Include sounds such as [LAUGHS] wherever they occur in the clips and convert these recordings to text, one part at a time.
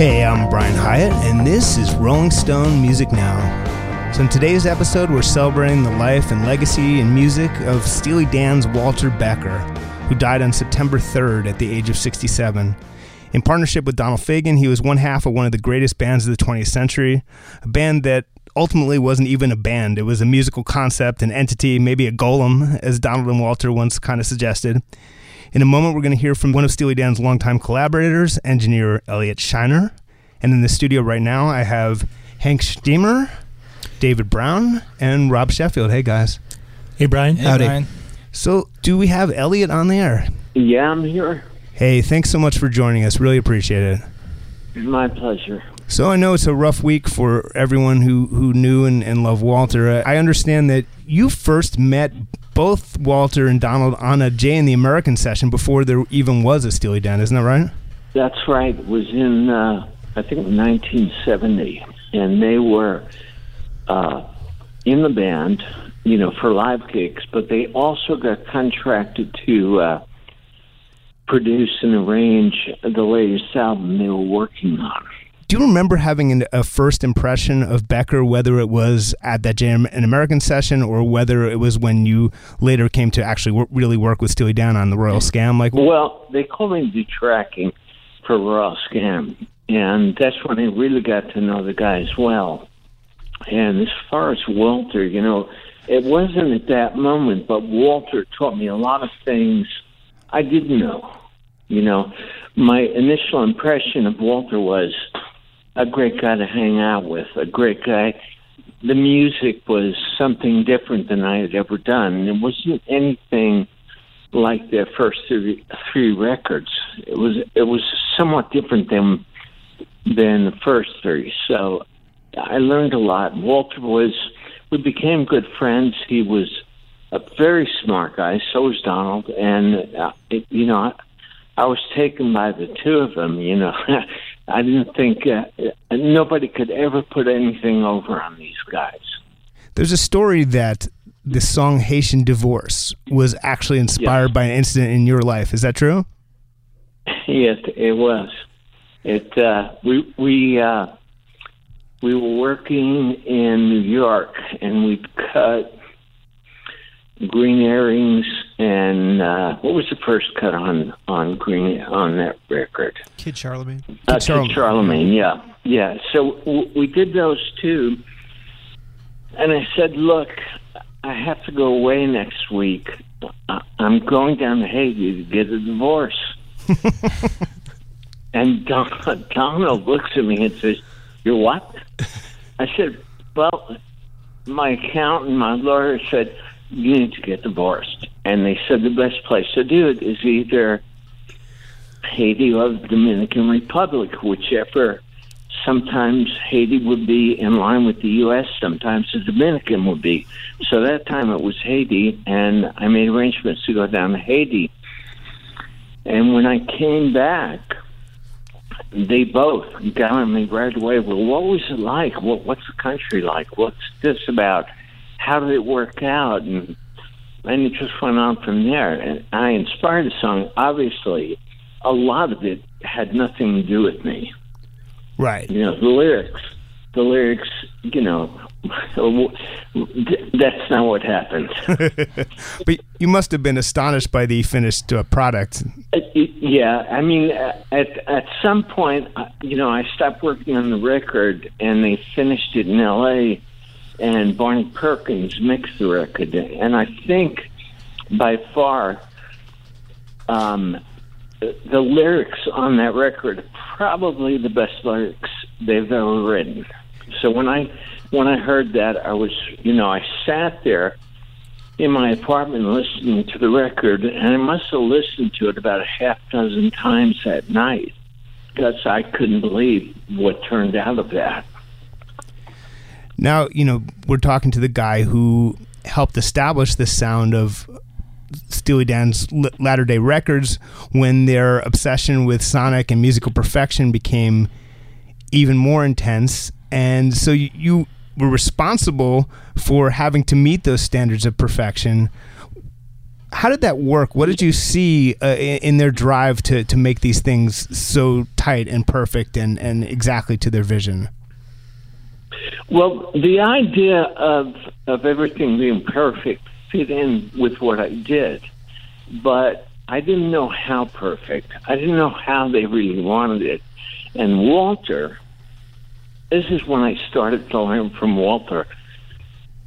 Hey, I'm Brian Hiatt, and this is Rolling Stone Music Now. So, in today's episode, we're celebrating the life and legacy and music of Steely Dan's Walter Becker, who died on September 3rd at the age of 67. In partnership with Donald Fagen, he was one half of one of the greatest bands of the 20th century, a band that ultimately wasn't even a band. It was a musical concept, an entity, maybe a golem, as Donald and Walter once kind of suggested. In a moment, we're going to hear from one of Steely Dan's longtime collaborators, engineer Eliot Scheiner. And in the studio right now, I have Hank Shteamer, David Browne, and Rob Sheffield. Hey, guys. Hey, Brian. Hey, Howdy. Brian. So, do we have Eliot on the air? Yeah, I'm here. Hey, thanks so much for joining us. Really appreciate it. My pleasure. So I know it's a rough week for everyone who, who knew and, and loved Walter. I understand that you first met both Walter and Donald on a Jay and the Americans session before there even was a Steely Dan, isn't that right? That's right. It was in, uh, I think, 1970. And they were uh, in the band, you know, for live gigs, but they also got contracted to uh, produce and arrange the latest album they were working on. Do you remember having an, a first impression of Becker, whether it was at that Jam an American session or whether it was when you later came to actually really work with Steely Dan on the Royal Scam? Like, Well, they called me to do tracking for Royal Scam, and that's when I really got to know the guys well. And as far as Walter, you know, it wasn't at that moment, but Walter taught me a lot of things I didn't know. You know, my initial impression of Walter was a great guy to hang out with, a great guy. The music was something different than I had ever done. It wasn't anything like their first three, three records. It was it was somewhat different than than the first three. So I learned a lot. Walter was we became good friends. He was a very smart guy. So was Donald, and uh, it, you know I, I was taken by the two of them. You know. [LAUGHS] I didn't think uh, nobody could ever put anything over on these guys. There's a story that the song Haitian Divorce was actually inspired Yes. by an incident in your life. Is that true? [LAUGHS] Yes, it was. It uh, we we uh, we were working in New York, and we cut green earrings. And uh, what was the first cut on on green on that record? Kid Charlemagne. Uh, Kid Charlemagne. Kid Charlemagne, yeah, yeah. So w- we did those two, and I said, "Look, I have to go away next week. I- I'm going down to Haiti to get a divorce." [LAUGHS] and Don- Donald looks at me and says, "You're what?" I said, "Well, my accountant, my lawyer said you need to get divorced, and they said the best place to do it is either." Haiti or the Dominican Republic, whichever. Sometimes Haiti would be in line with the U.S., sometimes the Dominican would be. So that time it was Haiti, and I made arrangements to go down to Haiti. And when I came back, they both got on me right away. Well, what was it like? What, what's the country like? What's this about? How did it work out? And and it just went on from there. And I inspired the song. Obviously, a lot of it had nothing to do with me. Right. You know, the lyrics, the lyrics, you know, [LAUGHS] that's not what happened. [LAUGHS] But you must have been astonished by the finished uh, product. Uh, yeah, I mean, uh, at at some point, uh, you know, I stopped working on the record, and they finished it in L.A. And Barney Perkins mixed the record, and I think by far, um, the, lyrics on that record are probably the best lyrics they've ever written. So when I when I heard that, I was, you know, I sat there in my apartment listening to the record, and I must have listened to it about a half dozen times that night because I couldn't believe what turned out of that. Now, you know, we're talking to the guy who helped establish the sound of Steely Dan's latter day records when their obsession with sonic and musical perfection became even more intense. And so you, you were responsible for having to meet those standards of perfection. How did that work? What did you see uh, in their drive to, to make these things so tight and perfect and, and exactly to their vision? Well, the idea of of everything being perfect fit in with what I did, but I didn't know how perfect. I didn't know how they really wanted it. And Walter, this is when I started to learn from Walter.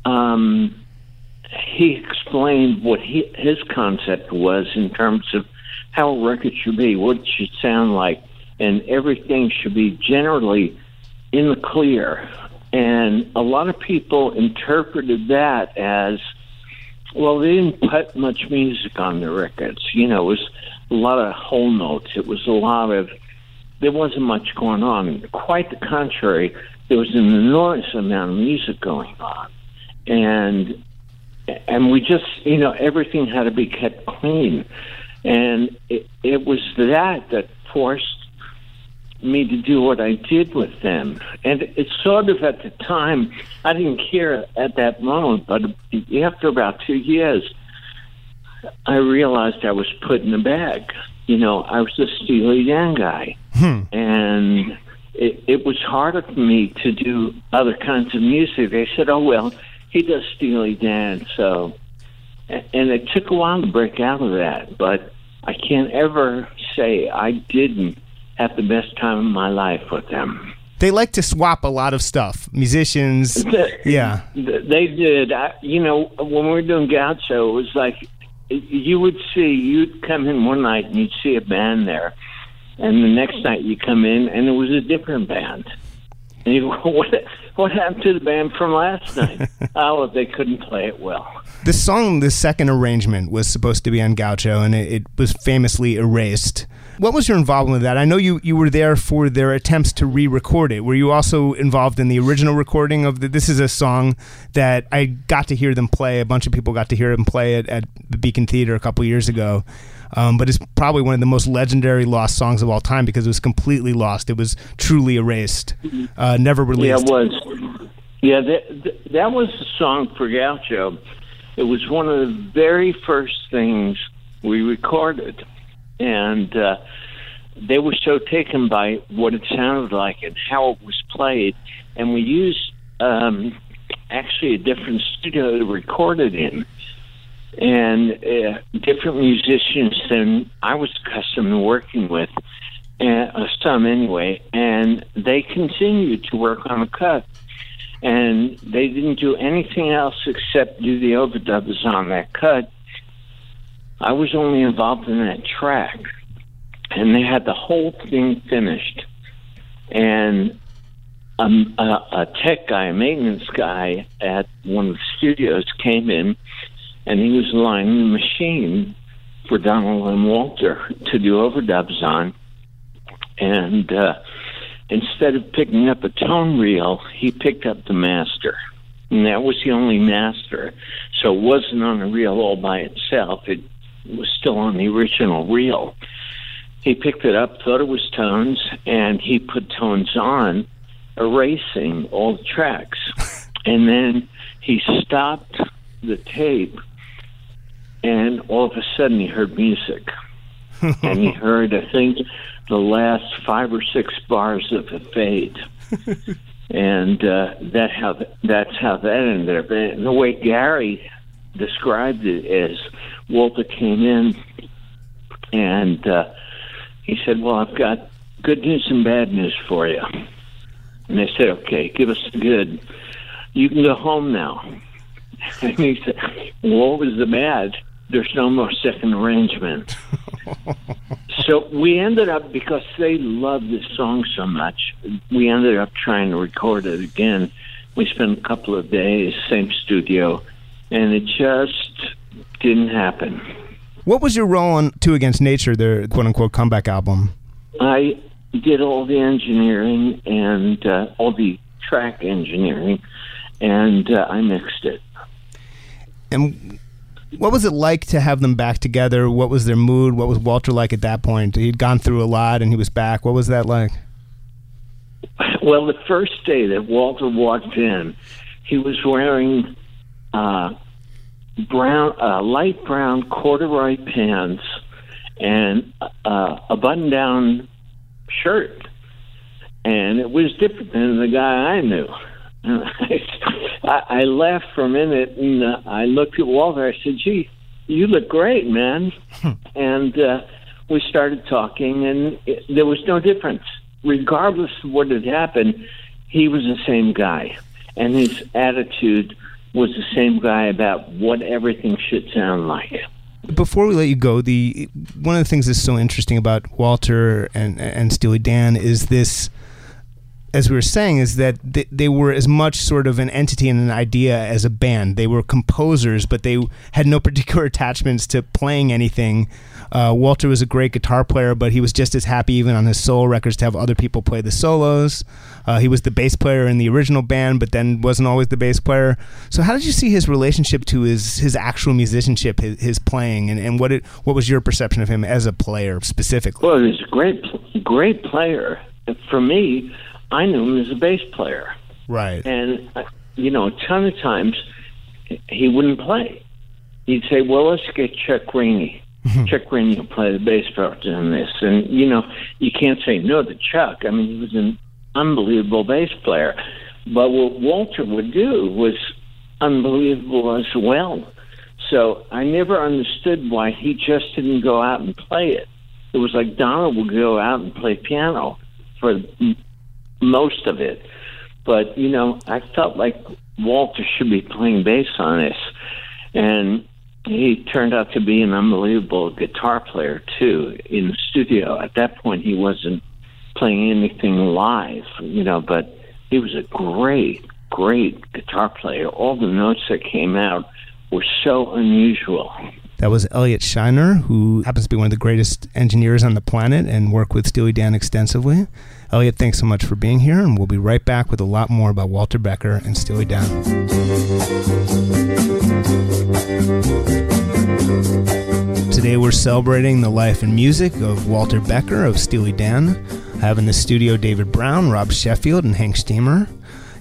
Um, he explained what he, his concept was in terms of how a record should be, what it should sound like, and everything should be generally in the clear. And a lot of people interpreted that as, well, they didn't put much music on the records. You know, it was a lot of whole notes. It was a lot of, there wasn't much going on. Quite the contrary, there was an enormous amount of music going on. And and we just, you know, everything had to be kept clean. And it, it was that that forced me to do what I did with them. And it's sort of at the time, I didn't care at that moment, but after about two years, I realized I was put in a bag. You know, I was a Steely Dan guy. Hmm. And it, it was harder for me to do other kinds of music. They said, oh, well, he does Steely Dan, so and it took a while to break out of that, but I can't ever say I didn't have the best time of my life with them. They like to swap a lot of stuff. Musicians, yeah, they did. I, you know, when we were doing Gaucho, it was like you would see you'd come in one night and you'd see a band there, and the next night you come in and it was a different band. And you go, [LAUGHS] what, what happened to the band from last night? [LAUGHS] oh, they couldn't play it well. The song, the second arrangement, was supposed to be on Gaucho, and it, it, was famously erased. What was your involvement with that? I know you, you were there for their attempts to re-record it. Were you also involved in the original recording of the, this? Is a song that I got to hear them play. A bunch of people got to hear them play it at the Beacon Theater a couple years ago. Um, but it's probably one of the most legendary lost songs of all time because it was completely lost. It was truly erased, uh, never released. Yeah, it was. Yeah, that, that was the song for Gaucho. It was one of the very first things we recorded, and uh, they were so taken by what it sounded like and how it was played, and we used um, actually a different studio to record it in and uh, different musicians than I was accustomed to working with, and uh, some anyway. And they continued to work on the cut, and they didn't do anything else except do the overdubs on that cut. I was only involved in that track, and they had the whole thing finished. And um, a, a tech guy, a maintenance guy at one of the studios came in and he was lining the machine for Donald and Walter to do overdubs on. And uh, instead of picking up a tone reel, he picked up the master. And that was the only master. So it wasn't on a reel all by itself, it was still on the original reel. He picked it up, thought it was tones, and he put tones on, erasing all the tracks. [LAUGHS] and then he stopped the tape and all of a sudden he heard music. and he [LAUGHS] heard, I think, the last five or six bars of the fade. [LAUGHS] and uh, that how that's how that ended up. And the way Gary described it is Walter came in and uh, he said, Well, I've got good news and bad news for you. And they said, Okay, give us the good. You can go home now. [LAUGHS] And he said, well, What was the bad? There's no more second arrangement. so we ended up because they loved this song so much. We ended up trying to record it again. We spent a couple of days, same studio, and it just didn't happen. What was your role on Two Against Nature, their quote unquote comeback album? I did all the engineering and uh, all the track engineering, and uh, I mixed it. And what was it like to have them back together? What was their mood? What was Walter like at that point? He'd gone through a lot and he was back. What was that like? [LAUGHS] Well, the first day that Walter walked in, he was wearing uh, brown, uh, light brown corduroy pants and uh, a button-down shirt, and it was different than the guy I knew. [LAUGHS] I, I laughed for a minute, and uh, I looked at Walter. I said, "Gee, you look great, man." and uh, we started talking, and it, there was no difference, regardless of what had happened. He was the same guy, and his attitude was the same guy about what everything should sound like. Before we let you go, the one of the things that's so interesting about Walter and and Steely Dan is this as we were saying, is that they, they, were as much sort of an entity and an idea as a band. They were composers, but they had no [LAUGHS] particular attachments to playing anything. Uh, Walter was a great guitar player, but he was just as happy, even on his solo records, to have other people play the solos. Uh, he was the bass player in the original band, but then wasn't always the bass player. So, how did you see his relationship to his his actual musicianship, his, his playing, and, and what it, what was your perception of him as a player specifically? Well, he was a great great player. For me, I knew him as a bass player. Right. And, uh, you know, a ton of times he wouldn't play. He'd say, well, let's get Chuck Rainey. [LAUGHS] Chuck Rainey will play the bass part in this. And, you know, you can't say no to Chuck. I mean, he was an unbelievable bass player. But what Walter would do was unbelievable as well. So I never understood why he just didn't go out and play it. It was like Donald would go out and play piano for most of it. But, you know, I felt like Walter should be playing bass on this. And he turned out to be an unbelievable guitar player, too, in the studio. At that point, he wasn't playing anything live, you know, but he was a great, great guitar player. All the notes that came out were so unusual. That was Eliot Scheiner, who happens to be one of the greatest engineers on the planet and worked with Steely Dan extensively. Eliot, thanks so much for being here, and we'll be right back with a lot more about Walter Becker and Steely Dan. Today we're celebrating the life and music of Walter Becker of Steely Dan. I have in the studio David Browne, Rob Sheffield, and Hank Shteamer.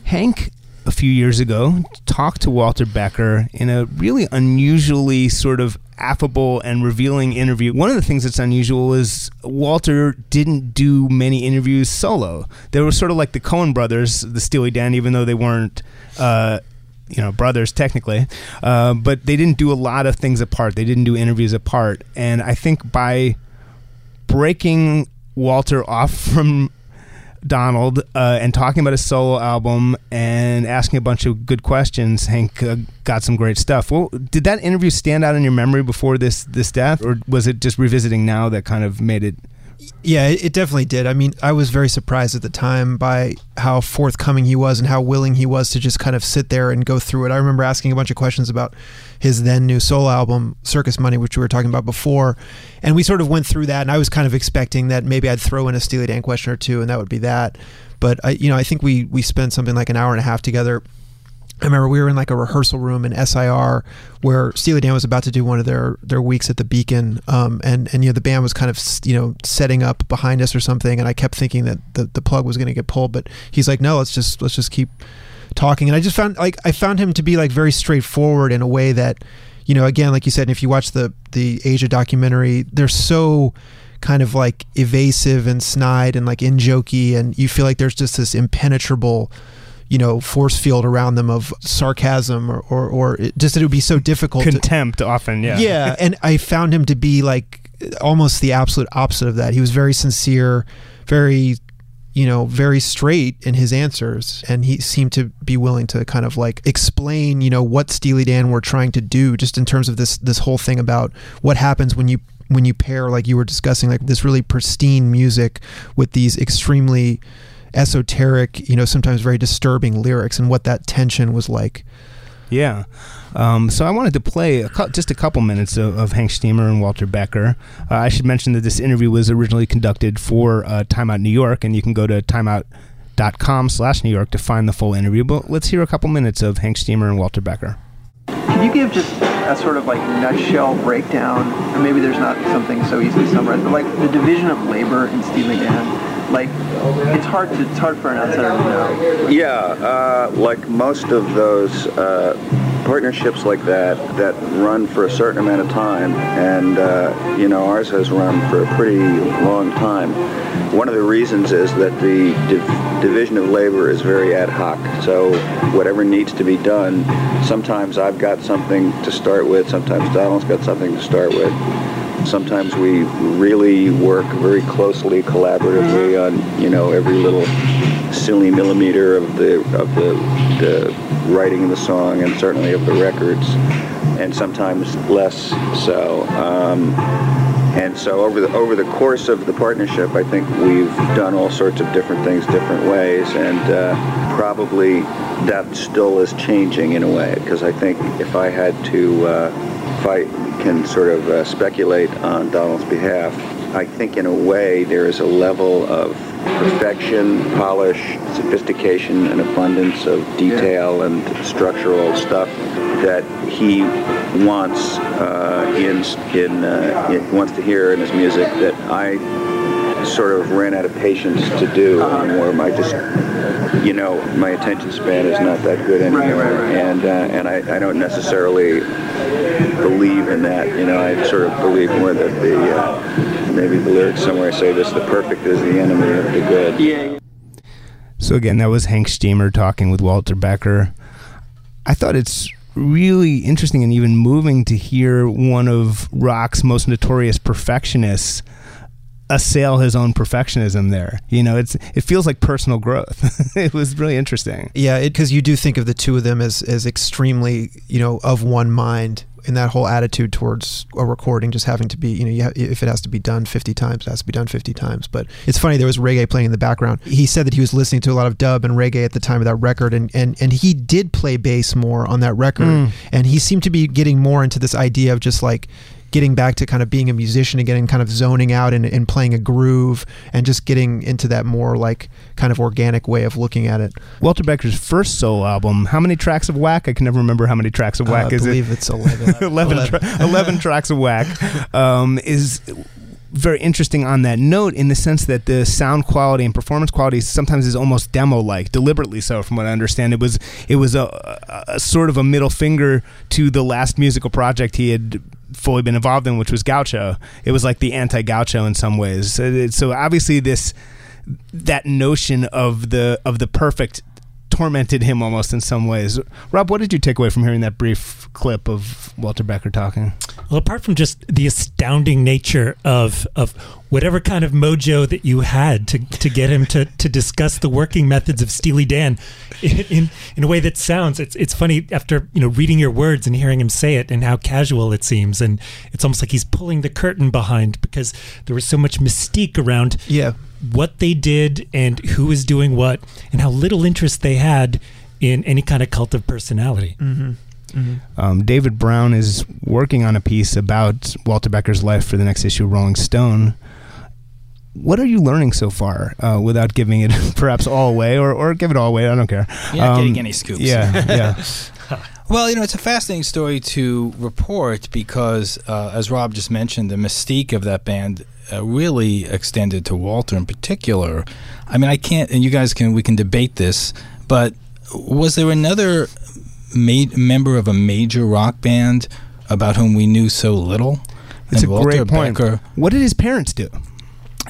Hank a few years ago talked to Walter Becker in a really unusually sort of affable and revealing interview. One of the things that's unusual is Walter didn't do many interviews solo. They were sort of like the Coen brothers, the Steely Dan, even though they weren't. Uh, you know, brothers technically, uh, but they didn't do a lot of things apart. They didn't do interviews apart, and I think by breaking Walter off [LAUGHS] from Donald uh, and talking about his solo album and asking a bunch of good questions. Hank uh, got some great stuff. Well, did that interview stand out in your memory before this this death, or was it just revisiting now that kind of made it yeah, it definitely did. I mean, I was very surprised at the time by how forthcoming he was and how willing he was to just kind of sit there and go through it. I remember asking a bunch of questions about his then new solo album, Circus Money, which we were talking about before. And we sort of went through that, and I was kind of expecting that maybe I'd throw in a Steely Dan question or two, and that would be that. But I, you know, I think we we spent something like an hour and a half together I remember we were in like a rehearsal room in SIR where Steely Dan was about to do one of their their weeks at the Beacon, um, and and you know the band was kind of you know setting up behind us or something, and I kept thinking that the, the plug was going to get pulled, but he's like, no, let's just let's just keep talking, and I just found like I found him to be like very straightforward in a way that, you know, again, like you said, if you watch the the Aja documentary, they're so kind of like evasive and snide and like in jokey, and you feel like there's just this impenetrable you know force field around them of sarcasm or or, or just that it would be so difficult contempt to, often yeah. Yeah and i found him to be like almost the absolute opposite of that. He was very sincere very you know very straight in his answers and he seemed to be willing to kind of like explain you know what Steely Dan were trying to do just in terms of this this whole thing about what happens when you when you pair like you were discussing like this really pristine music with these extremely esoteric, you know, sometimes very disturbing lyrics and what that tension was like. Yeah. Um, so I wanted to play a cu- just a couple minutes of, of, Hank Shteamer and Walter Becker. Uh, I should mention that this interview was originally conducted for uh, Time Out New York, and you can go to timeout.com slash New York to find the full interview. But let's hear a couple minutes of Hank Shteamer and Walter Becker. Can you give just a sort of like nutshell breakdown, and maybe there's not something so easily summarized, but like the division of labor in Steely Dan like it's hard to it's hard for an outsider to know. Yeah, uh, like most of those uh, partnerships like that that run for a certain amount of time, and uh, you know ours has run for a pretty long time. One of the reasons is that the div- division of labor is very ad hoc. So whatever needs to be done, sometimes I've got something to start with, sometimes Donald's got something to start with. Sometimes we really work very closely, collaboratively on you know every little silly millimeter of the of the, the writing of the song and certainly of the records, and sometimes less so. Um, and so over the over the course of the partnership, I think we've done all sorts of different things, different ways, and uh, probably that still is changing in a way. Because I think if I had to, uh, I can sort of uh, speculate on Donald's behalf, I think in a way there is a level of perfection, polish, sophistication, and abundance of detail and structural stuff that he wants uh, in in uh, wants to hear in his music that I sort of ran out of patience to do anymore. My just you know my attention span is not that good anymore, and uh, and I, I don't necessarily believe in that. You know, I sort of believe more that the uh, maybe the lyrics somewhere say this: the perfect is the enemy of the good. Yeah. So again, that was Hank Shteamer talking with Walter Becker. I thought it's really interesting and even moving to hear one of rock's most notorious perfectionists assail his own perfectionism there. You know, it's it feels like personal growth. [LAUGHS] it was really interesting. Yeah, because you do think of the two of them as as extremely, you know, of one mind in that whole attitude towards a recording just having to be, you know, you ha- if it has to be done 50 times, it has to be done 50 times. But it's funny, there was reggae playing in the background. He said that he was listening to a lot of dub and reggae at the time of that record, and, and, and he did play bass more on that record. Mm. And he seemed to be getting more into this idea of just like, getting back to kind of being a musician again and kind of zoning out and, and playing a groove and just getting into that more like kind of organic way of looking at it. Walter Becker's first solo album, how many tracks of whack? I can never remember how many tracks of whack Uh, I is believe it. it's 11. [LAUGHS] 11, tra- [LAUGHS] 11 tracks of whack um, is very interesting on that note in the sense that the sound quality and performance quality sometimes is almost demo like deliberately so from what I understand it was it was a, a, a sort of a middle finger to the last musical project he had fully been involved in which was Gaucho. It was like the anti-Gaucho in some ways. So, so obviously this that notion of the of the perfect tormented him almost in some ways. Rob what did you take away from hearing that brief clip of Walter Becker talking Well, apart from just the astounding nature of of whatever kind of mojo that you had to, to get him to, to discuss the working methods of Steely Dan in, in in a way that sounds it's it's funny after you know reading your words and hearing him say it and how casual it seems and it's almost like he's pulling the curtain behind because there was so much mystique around Yeah. what they did and who was doing what and how little interest they had in any kind of cult of personality. Mm-hmm. Um, David Browne is working on a piece about Walter Becker's life for the next issue of Rolling Stone. What are you learning so far, uh, without giving it [LAUGHS] perhaps all away, or, or give it all away? I don't care. You're not Um, getting any scoops. Yeah, yeah. [LAUGHS] Well, you know, it's a fascinating story to report because, uh, as Rob just mentioned, the mystique of that band uh, really extended to Walter in particular. I mean, I can't, and you guys can, we can debate this, but was there another ma- member of a major rock band about whom we knew so little? It's a Walter great point. Becker? What did his parents do?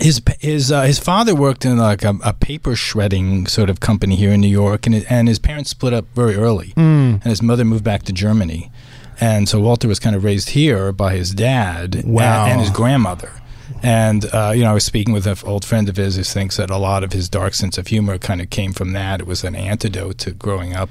his his uh, his father worked in like a, a paper shredding sort of company here in New York, and and his parents split up very early, and his mother moved back to Germany, and so Walter was kind of raised here by his dad Wow. and, his grandmother. And uh, you know, I was speaking with an old friend of his who thinks that a lot of his dark sense of humor kind of came from that. It was an antidote to growing up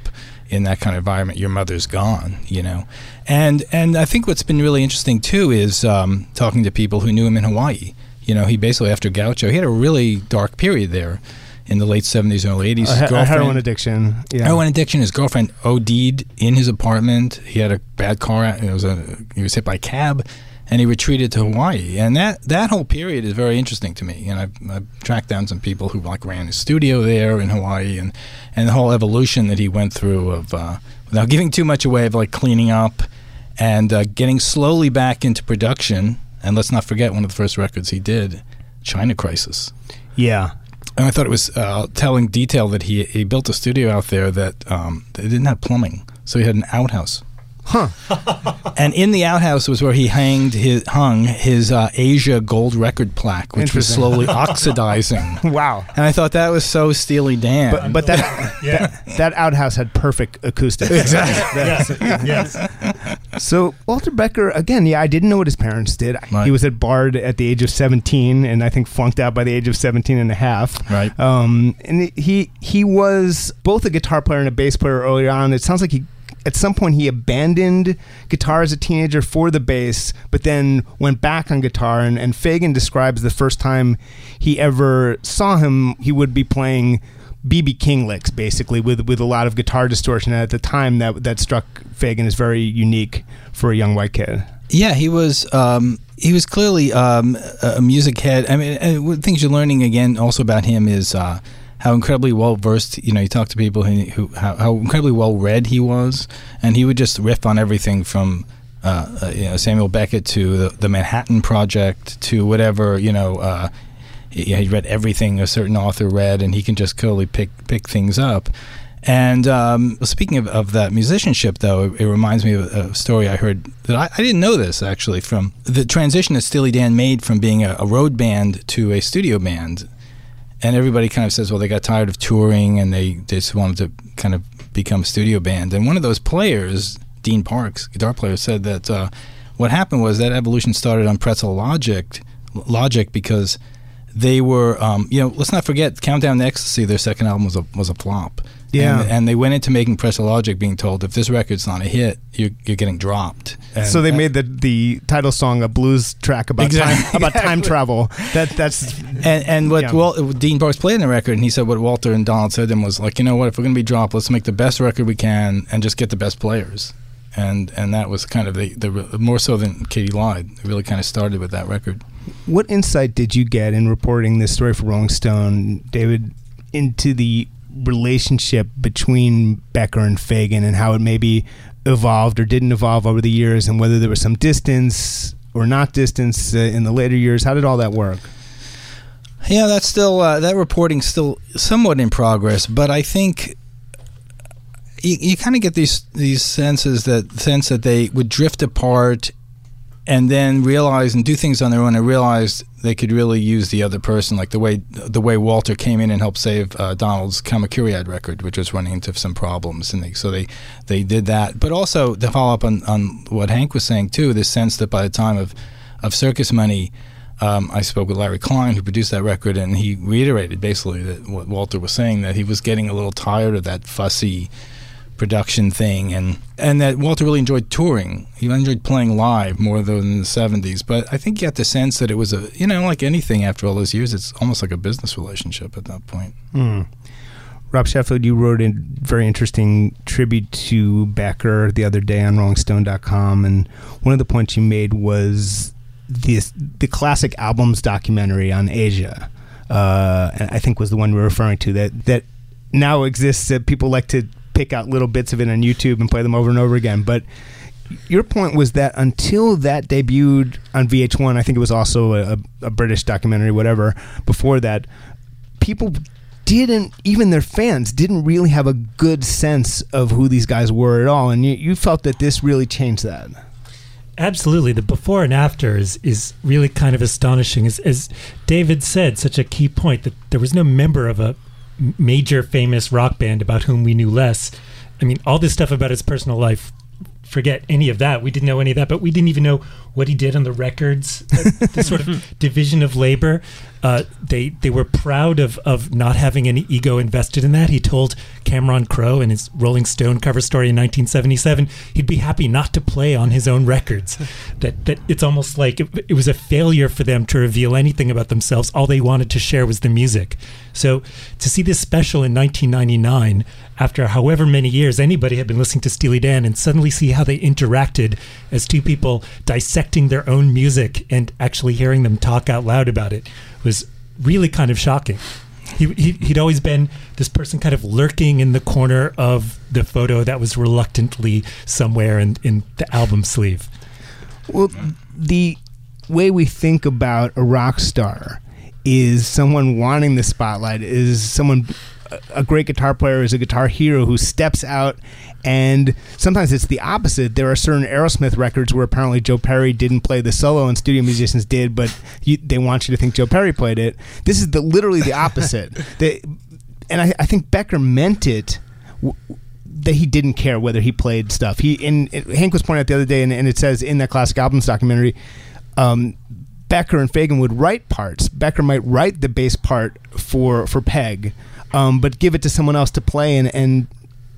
in that kind of environment. Your mother's gone, you know, and and I think what's been really interesting too is um, talking to people who knew him in Hawaii. You know, he basically after Gaucho, he had a really dark period there in the late seventies, early eighties. A, he- a heroin addiction. Yeah. Heroin addiction. His girlfriend OD'd in his apartment. He had a bad car. It was a he was hit by a cab, and he retreated to Hawaii. And that that whole period is very interesting to me. And I've, I've tracked down some people who like ran his studio there in Hawaii, and and the whole evolution that he went through of uh, without giving too much away of like cleaning up and uh, getting slowly back into production. And let's not forget one of the first records he did, China Crisis. yeah. And I thought it was uh, telling detail that he he built a studio out there that um, didn't have plumbing, so he had an outhouse Huh. [LAUGHS] and in the outhouse was where he hanged his, hung his uh, Aja gold record plaque, which was slowly [LAUGHS] oxidizing. Wow. And I thought that was so Steely Dan. But, but that, [LAUGHS] Yeah. that that outhouse had perfect acoustics. yes. yes. So Walter Becker, again, yeah, I didn't know what his parents did. Right. He was at Bard at the age of 17, and I think flunked out by the age of 17 and a half. Right. Um, and he he was both a guitar player and a bass player early on. It sounds like he. At some point, he abandoned guitar as a teenager for the bass, but then went back on guitar. And, and Fagen describes the first time he ever saw him, he would be playing BB King licks, basically, with with a lot of guitar distortion. And at the time, that that struck Fagen as very unique for a young white kid. Yeah, he was. Um, he was clearly um, a music head. I mean, the things you're learning again also about him is uh, how incredibly well versed. You know, you talk to people who, who how, how incredibly well read he was, and he would just riff on everything from. Uh, uh, you know, Samuel Beckett to the, the Manhattan Project to whatever you know. Uh, he, he read everything a certain author read, and he can just clearly pick pick things up. And um, speaking of, of that musicianship, though, it, it reminds me of a story I heard that I, I didn't know this actually from the transition that Steely Dan made from being a, a road band to a studio band. And everybody kind of says, well, they got tired of touring and they, just wanted to kind of become studio band. And one of those players, Dean Parks, guitar player, said that uh, what happened was that evolution started on Pretzel Logic, Logic because they were, um, you know, let's not forget, Countdown to Ecstasy, their second album was a was a flop. Yeah. and, and they went into making Pretzel Logic, being told if this record's not a hit, you're, you're getting dropped. And so they that- made the the title song a blues track about Exactly. time [LAUGHS] about time [LAUGHS] travel. That that's And and what Yeah. Wal- Dean Parks played in the record, and he said what Walter and Donald said to him was like, you know what, if we're going to be dropped, let's make the best record we can and just get the best players. And and that was kind of the, the more so than Katy Lied. It really kind of started with that record. What insight did you get in reporting this story for Rolling Stone, David, into the relationship between Becker and Fagen and how it maybe evolved or didn't evolve over the years, and whether there was some distance or not distance uh, in the later years? How did all that work? Yeah, that's still uh, that reporting's still somewhat in progress, but I think you, you kind of get these these senses that sense that they would drift apart and then realize and do things on their own and realize they could really use the other person like the way the way Walter came in and helped save uh, Donald's Kamakuriad record which was running into some problems and they, so they they did that. But also to follow up on, on what Hank was saying too this sense that by the time of of circus money um, I spoke with Larry Klein, who produced that record, and he reiterated basically that what Walter was saying that he was getting a little tired of that fussy production thing, and and that Walter really enjoyed touring. He enjoyed playing live more than in the '70s. But I think you got the sense that it was a you know like anything after all those years, it's almost like a business relationship at that point. Hmm. Rob Sheffield, you wrote a very interesting tribute to Becker the other day on RollingStone.com, and one of the points you made was this the classic albums documentary on Aja. Uh, I think was the one we were referring to that that now exists. That people like to pick out little bits of it on YouTube and play them over and over again, but. Your point was that until that debuted on VH1, I think it was also a, a British documentary, whatever. Before that, people didn't even their fans didn't really have a good sense of who these guys were at all and you, you felt that this really changed that Absolutely. The before and after is, is really kind of astonishing. As, as David said, such a key point that there was no member of a major famous rock band about whom we knew less. I mean, all this stuff about his personal life, forget any of that. We didn't know any of that, but we didn't even know what he did on the records, uh, the [LAUGHS] sort of division of labor. Uh, they they were proud of, of not having any ego invested in that. He told Cameron Crowe in his Rolling Stone cover story in 1977 he'd be happy not to play on his own records. [LAUGHS] that that it's almost like it, it was a failure for them to reveal anything about themselves. All they wanted to share was the music. So to see this special in 1999, after however many years anybody had been listening to Steely Dan, and suddenly see how they interacted as two people dissecting their own music and actually hearing them talk out loud about it was really kind of shocking. He, he, he'd always been this person kind of lurking in the corner of the photo that was reluctantly somewhere in, in the album sleeve. well the way we think about a rock star is someone wanting the spotlight is someone a great guitar player is a guitar hero who steps out and sometimes it's the opposite. There are certain Aerosmith records where apparently Joe Perry didn't play the solo and studio musicians did, but you, they want you to think Joe Perry played it. This is the literally the opposite. [LAUGHS] they, and I, I think Becker meant it. W- that he didn't care whether he played stuff. He and, and Hank was pointing out the other day, and, and it says in that classic albums documentary, um, Becker and Fagen would write parts. Becker might write the bass part for for Peg, um, but give it to someone else to play and and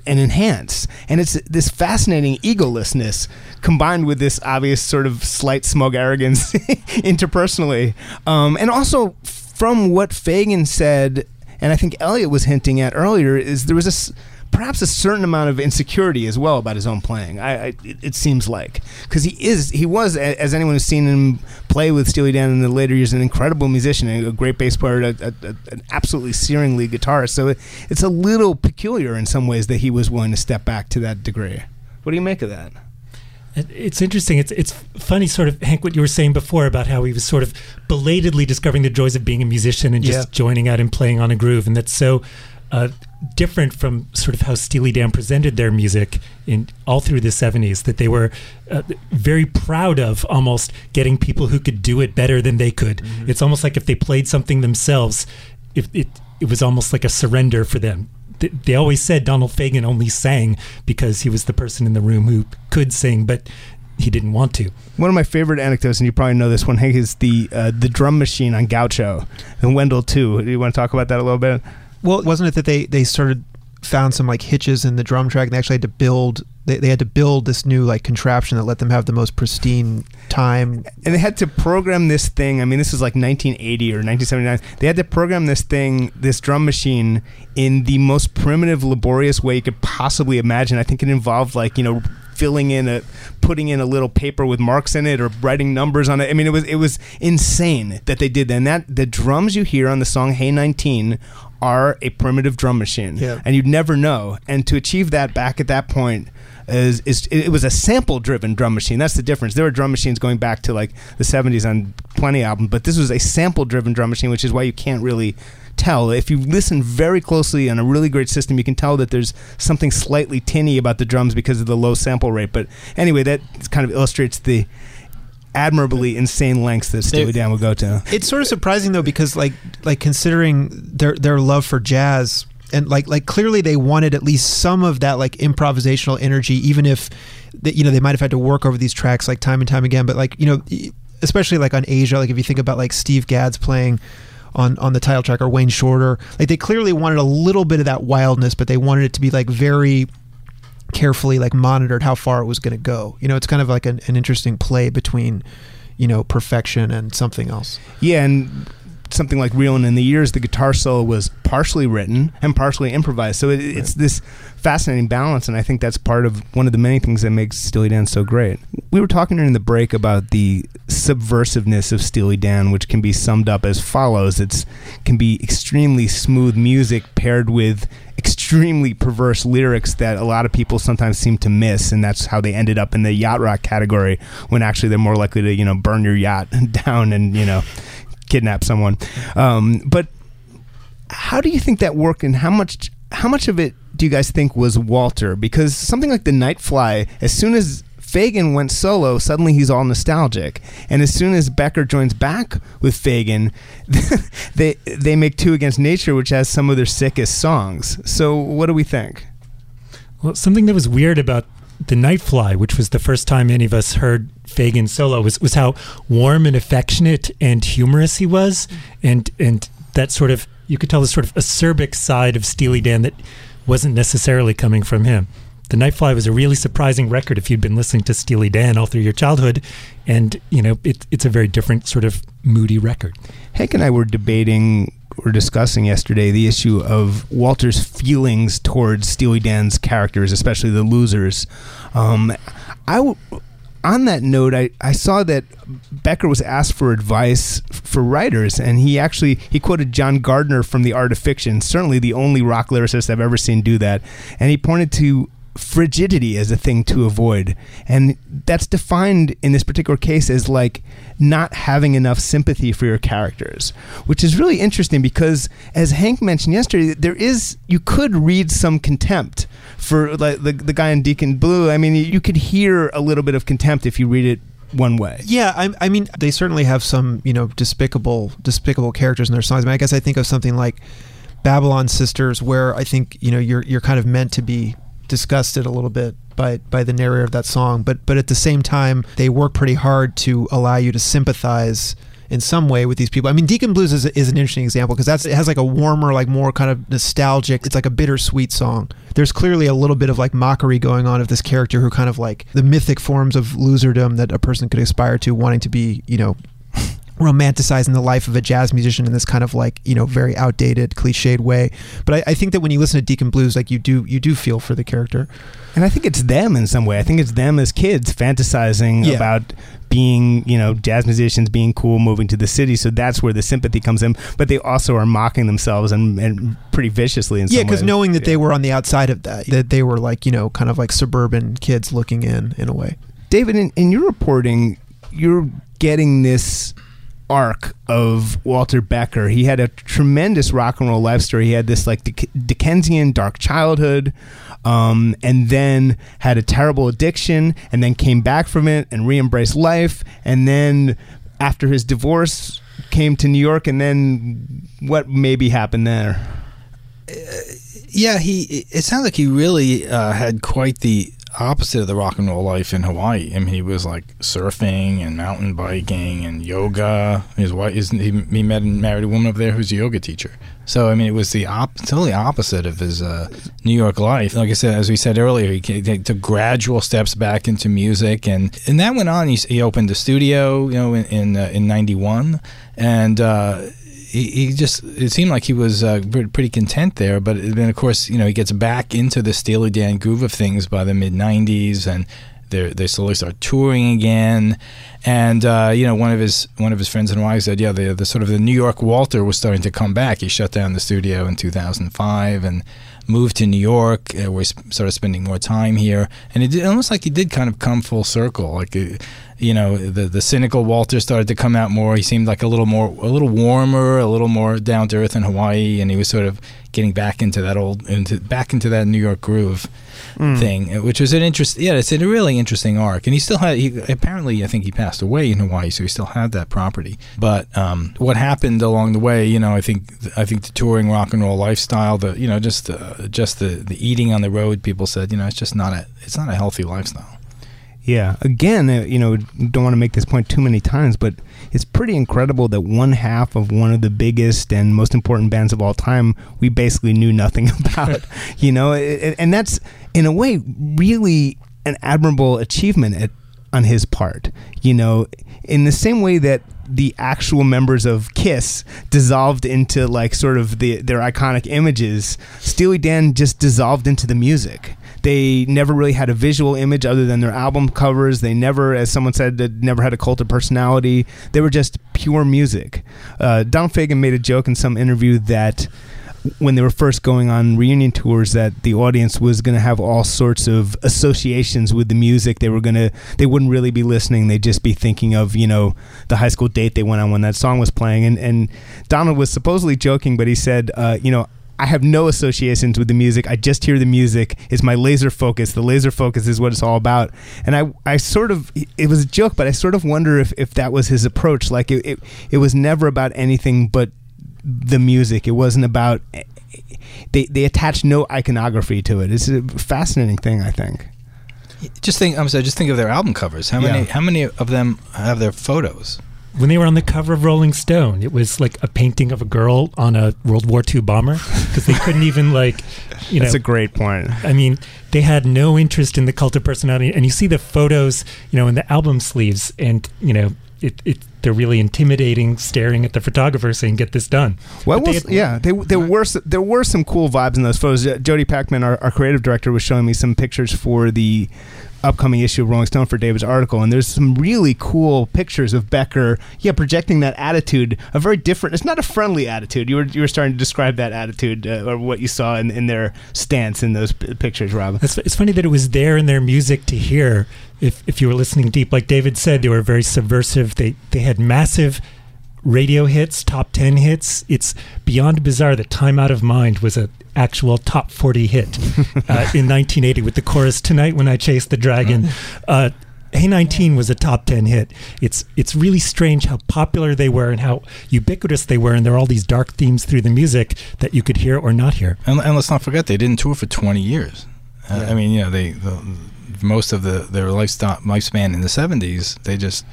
and enhance. And it's this fascinating egolessness combined with this obvious sort of slight smug arrogance [LAUGHS] interpersonally. Um, and also from what Fagen said, and I think Eliot was hinting at earlier, is there was a s- perhaps a certain amount of insecurity as well about his own playing. I, I it, it seems like because he is he was as anyone who's seen him play with Steely Dan in the later years, an incredible musician, a, great bass player, a, a, a, an absolutely searing lead guitarist. So it, it's a little peculiar in some ways that he was willing to step back to that degree. What do you make of that? It's interesting. It's it's funny, sort of Hank, what you were saying before about how he was sort of belatedly discovering the joys of being a musician and just Yeah. joining out and playing on a groove, and that's so uh, different from sort of how Steely Dan presented their music in all through the '70s. That they were uh, very proud of almost getting people who could do it better than they could. It's almost like if they played something themselves, if it it was almost like a surrender for them they always said Donald Fagen only sang because he was the person in the room who could sing, but he didn't want to. One of my favorite anecdotes, and you probably know this one, Hank, is the uh, the drum machine on Gaucho and Wendel too. Do you want to talk about that a little bit? Well, wasn't it that they they started found some like hitches in the drum track? And they actually had to build. They, they had to build this new like contraption that let them have the most pristine time. and they had to program this thing. I mean, this was like 1980 or 1979. They had to program this thing, this drum machine, in the most primitive, laborious way you could possibly imagine. I think it involved like you know filling in a putting in a little paper with marks in it or writing numbers on it. I mean, it was it was insane that they did that. And that the drums you hear on the song "Hey 19" are a primitive drum machine, Yeah. and you'd never know. And to achieve that back at that point is, is it was a sample driven drum machine. That's the difference. There were drum machines going back to like the 70s on plenty album but this was a sample driven drum machine, which is why you can't really tell. If you listen very closely on a really great system, you can tell that there's something slightly tinny about the drums because of the low sample rate. But anyway, that kind of illustrates the admirably insane lengths that Steely Dan would go to. It's sort of surprising though because like like considering their their love for jazz and like like clearly they wanted at least some of that like improvisational energy even if that you know they might have had to work over these tracks like time and time again but like you know especially like on Aja like if you think about like Steve Gadd's playing on on the title track or Wayne Shorter like they clearly wanted a little bit of that wildness but they wanted it to be like very carefully like monitored how far it was going to go you know it's kind of like an, an interesting play between you know perfection and something else Yeah, and something like Reelin' in the Years, the guitar solo was partially written and partially improvised. So it, it's this fascinating balance, and I think that's part of one of the many things that makes Steely Dan so great. We were talking during the break about the subversiveness of Steely Dan, which can be summed up as follows: It's can be extremely smooth music paired with extremely perverse lyrics that a lot of people sometimes seem to miss, and that's how they ended up in the yacht rock category when actually they're more likely to you know burn your yacht [LAUGHS] down and you know kidnap someone. Um, but how do you think that worked, and how much how much of it do you guys think was Walter? Because something like the Nightfly, as soon as Fagen went solo, suddenly he's all nostalgic, and as soon as Becker joins back with Fagen, [LAUGHS] they they make Two Against Nature, which has some of their sickest songs. So what do we think? Well, something that was weird about the Nightfly, which was the first time any of us heard Fagen solo, was was how warm and affectionate and humorous he was, and and that sort of you could tell the sort of acerbic side of Steely Dan that wasn't necessarily coming from him. The Nightfly was a really surprising record if you'd been listening to Steely Dan all through your childhood, and you know it, it's a very different sort of moody record. Hank and I were debating or discussing yesterday the issue of Walter's feelings towards Steely Dan's characters, especially the losers. Um, I w- on that note, I, I saw that Becker was asked for advice for writers, and he actually he quoted John Gardner from The Art of Fiction, certainly the only rock lyricist I've ever seen do that, and he pointed to frigidity as a thing to avoid. And that's defined in this particular case as like not having enough sympathy for your characters, which is really interesting because, as Hank mentioned yesterday, there is, you could read some contempt for like the, the guy in Deacon Blue. I mean, you could hear a little bit of contempt if you read it one way. Yeah, I, I mean, they certainly have some, you know, despicable, despicable characters in their songs. I mean, I guess I think of something like Babylon Sisters, where I think you know you're you're kind of meant to be disgusted a little bit by by the narrator of that song, but but at the same time, they work pretty hard to allow you to sympathize in some way with these people. I mean, Deacon Blues is, is an interesting example because that's it has like a warmer, like more kind of nostalgic. It's like a bittersweet song. There's clearly a little bit of like mockery going on of this character who kind of like the mythic forms of loserdom that a person could aspire to, wanting to be, you know, romanticizing the life of a jazz musician in this kind of like you know very outdated cliched way. But I, I, think that when you listen to deacon blues like you do you do feel for the character. And i think it's them in some way. I think it's them as kids fantasizing yeah. about being you know jazz musicians being cool moving to the city. So that's where the sympathy comes in. But they also are mocking themselves and, and pretty viciously in some yeah because knowing that yeah. they were on the outside of that that they were like you know kind of like suburban kids looking in in a way. David in, in your reporting you're getting this arc of Walter Becker. He had a tremendous rock and roll life story. He had this like Dickensian dark childhood, um, and then had a terrible addiction, and then came back from it and re-embraced life, and then after his divorce came to New York, and then what maybe happened there? Uh, yeah, he. It sounds like he really uh, had quite the opposite of the rock and roll life in Hawaii. I mean, he was like surfing and mountain biking and yoga. His wife, he, he met and married a woman over there who's a yoga teacher. So I mean, it was the op- totally opposite of his uh, New York life. Like I said, as we said earlier, he, he took gradual steps back into music, and and that went on. He, he opened a studio, you know, in in, uh, in '91, and. Uh, he, he just it seemed like he was uh, pretty content there. But then, of course, you know, he gets back into the Steely Dan groove of things by the mid '90s, and they they slowly start touring again. And uh, you know, one of his one of his friends in Hawaii said, yeah, the the sort of the New York Walter was starting to come back. He shut down the studio in 2005 and moved to New York, uh, where he started spending more time here. And it did, almost like he did kind of come full circle. Like uh, you know the the cynical Walter started to come out more. He seemed like a little more a little warmer, a little more down to earth in Hawaii, and he was sort of getting back into that old into back into that New York groove mm. thing, which was an interest. Yeah, it's a really interesting arc, and he still had. He apparently, I think he passed away in Hawaii, so he still had that property. But um, what happened along the way, you know, I think I think the touring rock and roll lifestyle, the you know, just uh, just the the eating on the road. People said, you know, it's just not a it's not a healthy lifestyle. Yeah. Again, uh, you know, don't want to make this point too many times, but it's pretty incredible that one half of one of the biggest and most important bands of all time we basically knew nothing [LAUGHS] about. you know, and that's in a way really an admirable achievement at, on his part. You know, in the same way that the actual members of Kiss dissolved into like sort of the their iconic images, Steely Dan just dissolved into the music they never really had a visual image other than their album covers. They never, as someone said, they never had a cult of personality. They were just pure music. Uh, Donald Fagen made a joke in some interview that when they were first going on reunion tours that the audience was going to have all sorts of associations with the music they were going to they wouldn't really be listening they'd just be thinking of you know the high school date they went on when that song was playing and and donald was supposedly joking but he said uh, you know I have no associations with the music. I just hear the music. It's my laser focus. The laser focus is what it's all about. And I, I sort of, it was a joke, but I sort of wonder if, if that was his approach. Like it, it, it was never about anything but the music. It wasn't about, eh, they, they attached no iconography to it. It's a fascinating thing, I think. Just think, I'm sorry, just think of their album covers. How many, yeah. how many of them have their photos? When they were on the cover of Rolling Stone, it was like a painting of a girl on a World War II bomber because they couldn't even like, you know. That's a great point. I mean, they had no interest in the cult of personality, and you see the photos, you know, in the album sleeves, and you know, it, it they're really intimidating, staring at the photographer saying, "Get this done." Well, they had, yeah, they, there were there were some cool vibes in those photos. Jodi Peckman, our, our creative director, was showing me some pictures for the upcoming issue of Rolling Stone for David's article, and there's some really cool pictures of Becker, yeah, projecting that attitude, a very different. It's not a friendly attitude. You were you were starting to describe that attitude uh, or what you saw in, in their stance in those p- pictures, Rob. It's, it's funny that it was there in their music to hear. If if you were listening deep, like David said, they were very subversive. They they had massive radio hits, top 10 hits. It's beyond bizarre that Time Out of Mind was a actual top 40 hit [LAUGHS] uh, in 1980 with the chorus Tonight When I Chase the Dragon. Uh, Hey 19 was a top 10 hit. It's it's really strange how popular they were and how ubiquitous they were and there are all these dark themes through the music that you could hear or not hear. And, and let's not forget they didn't tour for 20 years. Uh, I mean, you know, they the, most of the their lifespan in the 70s, they just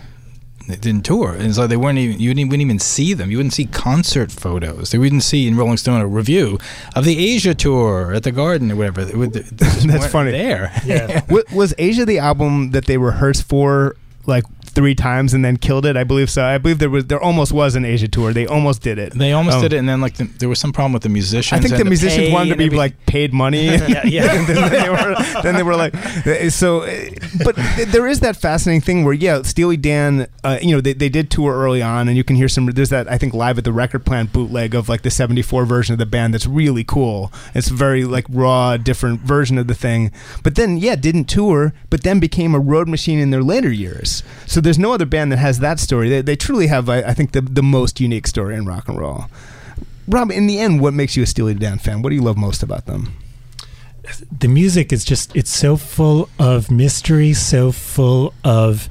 they didn't tour, and so they weren't even. You wouldn't even see them. You wouldn't see concert photos. They wouldn't see in Rolling Stone a review of the Aja tour at the Garden or whatever. They would- they [LAUGHS] That's funny. There, Yeah. [LAUGHS] Was Aja the album that they rehearsed for like three times and then killed it? I believe so. I believe there was there almost was an Aja tour. They almost did it. They almost Um, did it, and then like the, there was some problem with the musicians. I think and the musicians wanted to be everything. like paid money. [LAUGHS] Yeah, yeah. [LAUGHS] then they were then they were like [LAUGHS] so. uh, But there is that fascinating thing where yeah, Steely Dan, uh, you know, they, they did tour early on, and you can hear some. There's that I think live at the Record Plant bootleg of like the '74 version of the band that's really cool. It's very like raw, different version of the thing. But then yeah, didn't tour, but then became a road machine in their later years. So there's no other band that has that story. They, they truly have, I, I think, the the most unique story in rock and roll. Rob, in the end, what makes you a Steely Dan fan? What do you love most about them? the music is just it's so full of mystery so full of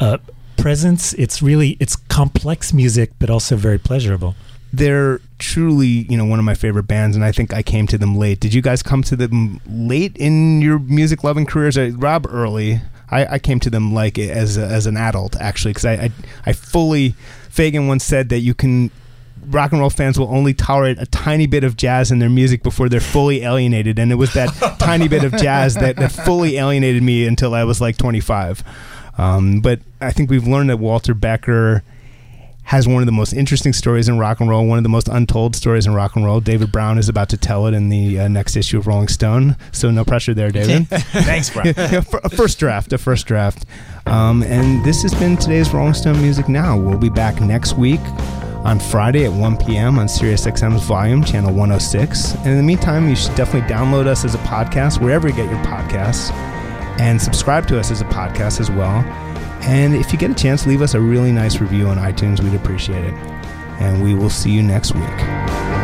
uh, presence it's really it's complex music but also very pleasurable They're truly, you know, one of my favorite bands, and I think I came to them late. Did you guys come to them late in your music loving careers? Uh, Rob early. I, I came to them like as a, as an adult actually, because I, I I fully. Fagen once said that you can rock and roll fans will only tolerate a tiny bit of jazz in their music before they're fully alienated. And it was that [LAUGHS] tiny bit of jazz that, that fully alienated me until I was like 25. Um, but I think we've learned that Walter Becker has one of the most interesting stories in rock and roll, one of the most untold stories in rock and roll. David Browne is about to tell it in the uh, next issue of Rolling Stone. So no pressure there, David. [LAUGHS] Thanks, bro. Yeah, [LAUGHS] fir- a first draft, a first draft. Um, and this has been today's Rolling Stone Music Now. We'll be back next week on Friday at 1 p.m. on SiriusXM's Volume, channel 106. And in the meantime, you should definitely download us as a podcast wherever you get your podcasts and subscribe to us as a podcast as well. And if you get a chance, leave us a really nice review on iTunes. We'd appreciate it. And we will see you next week.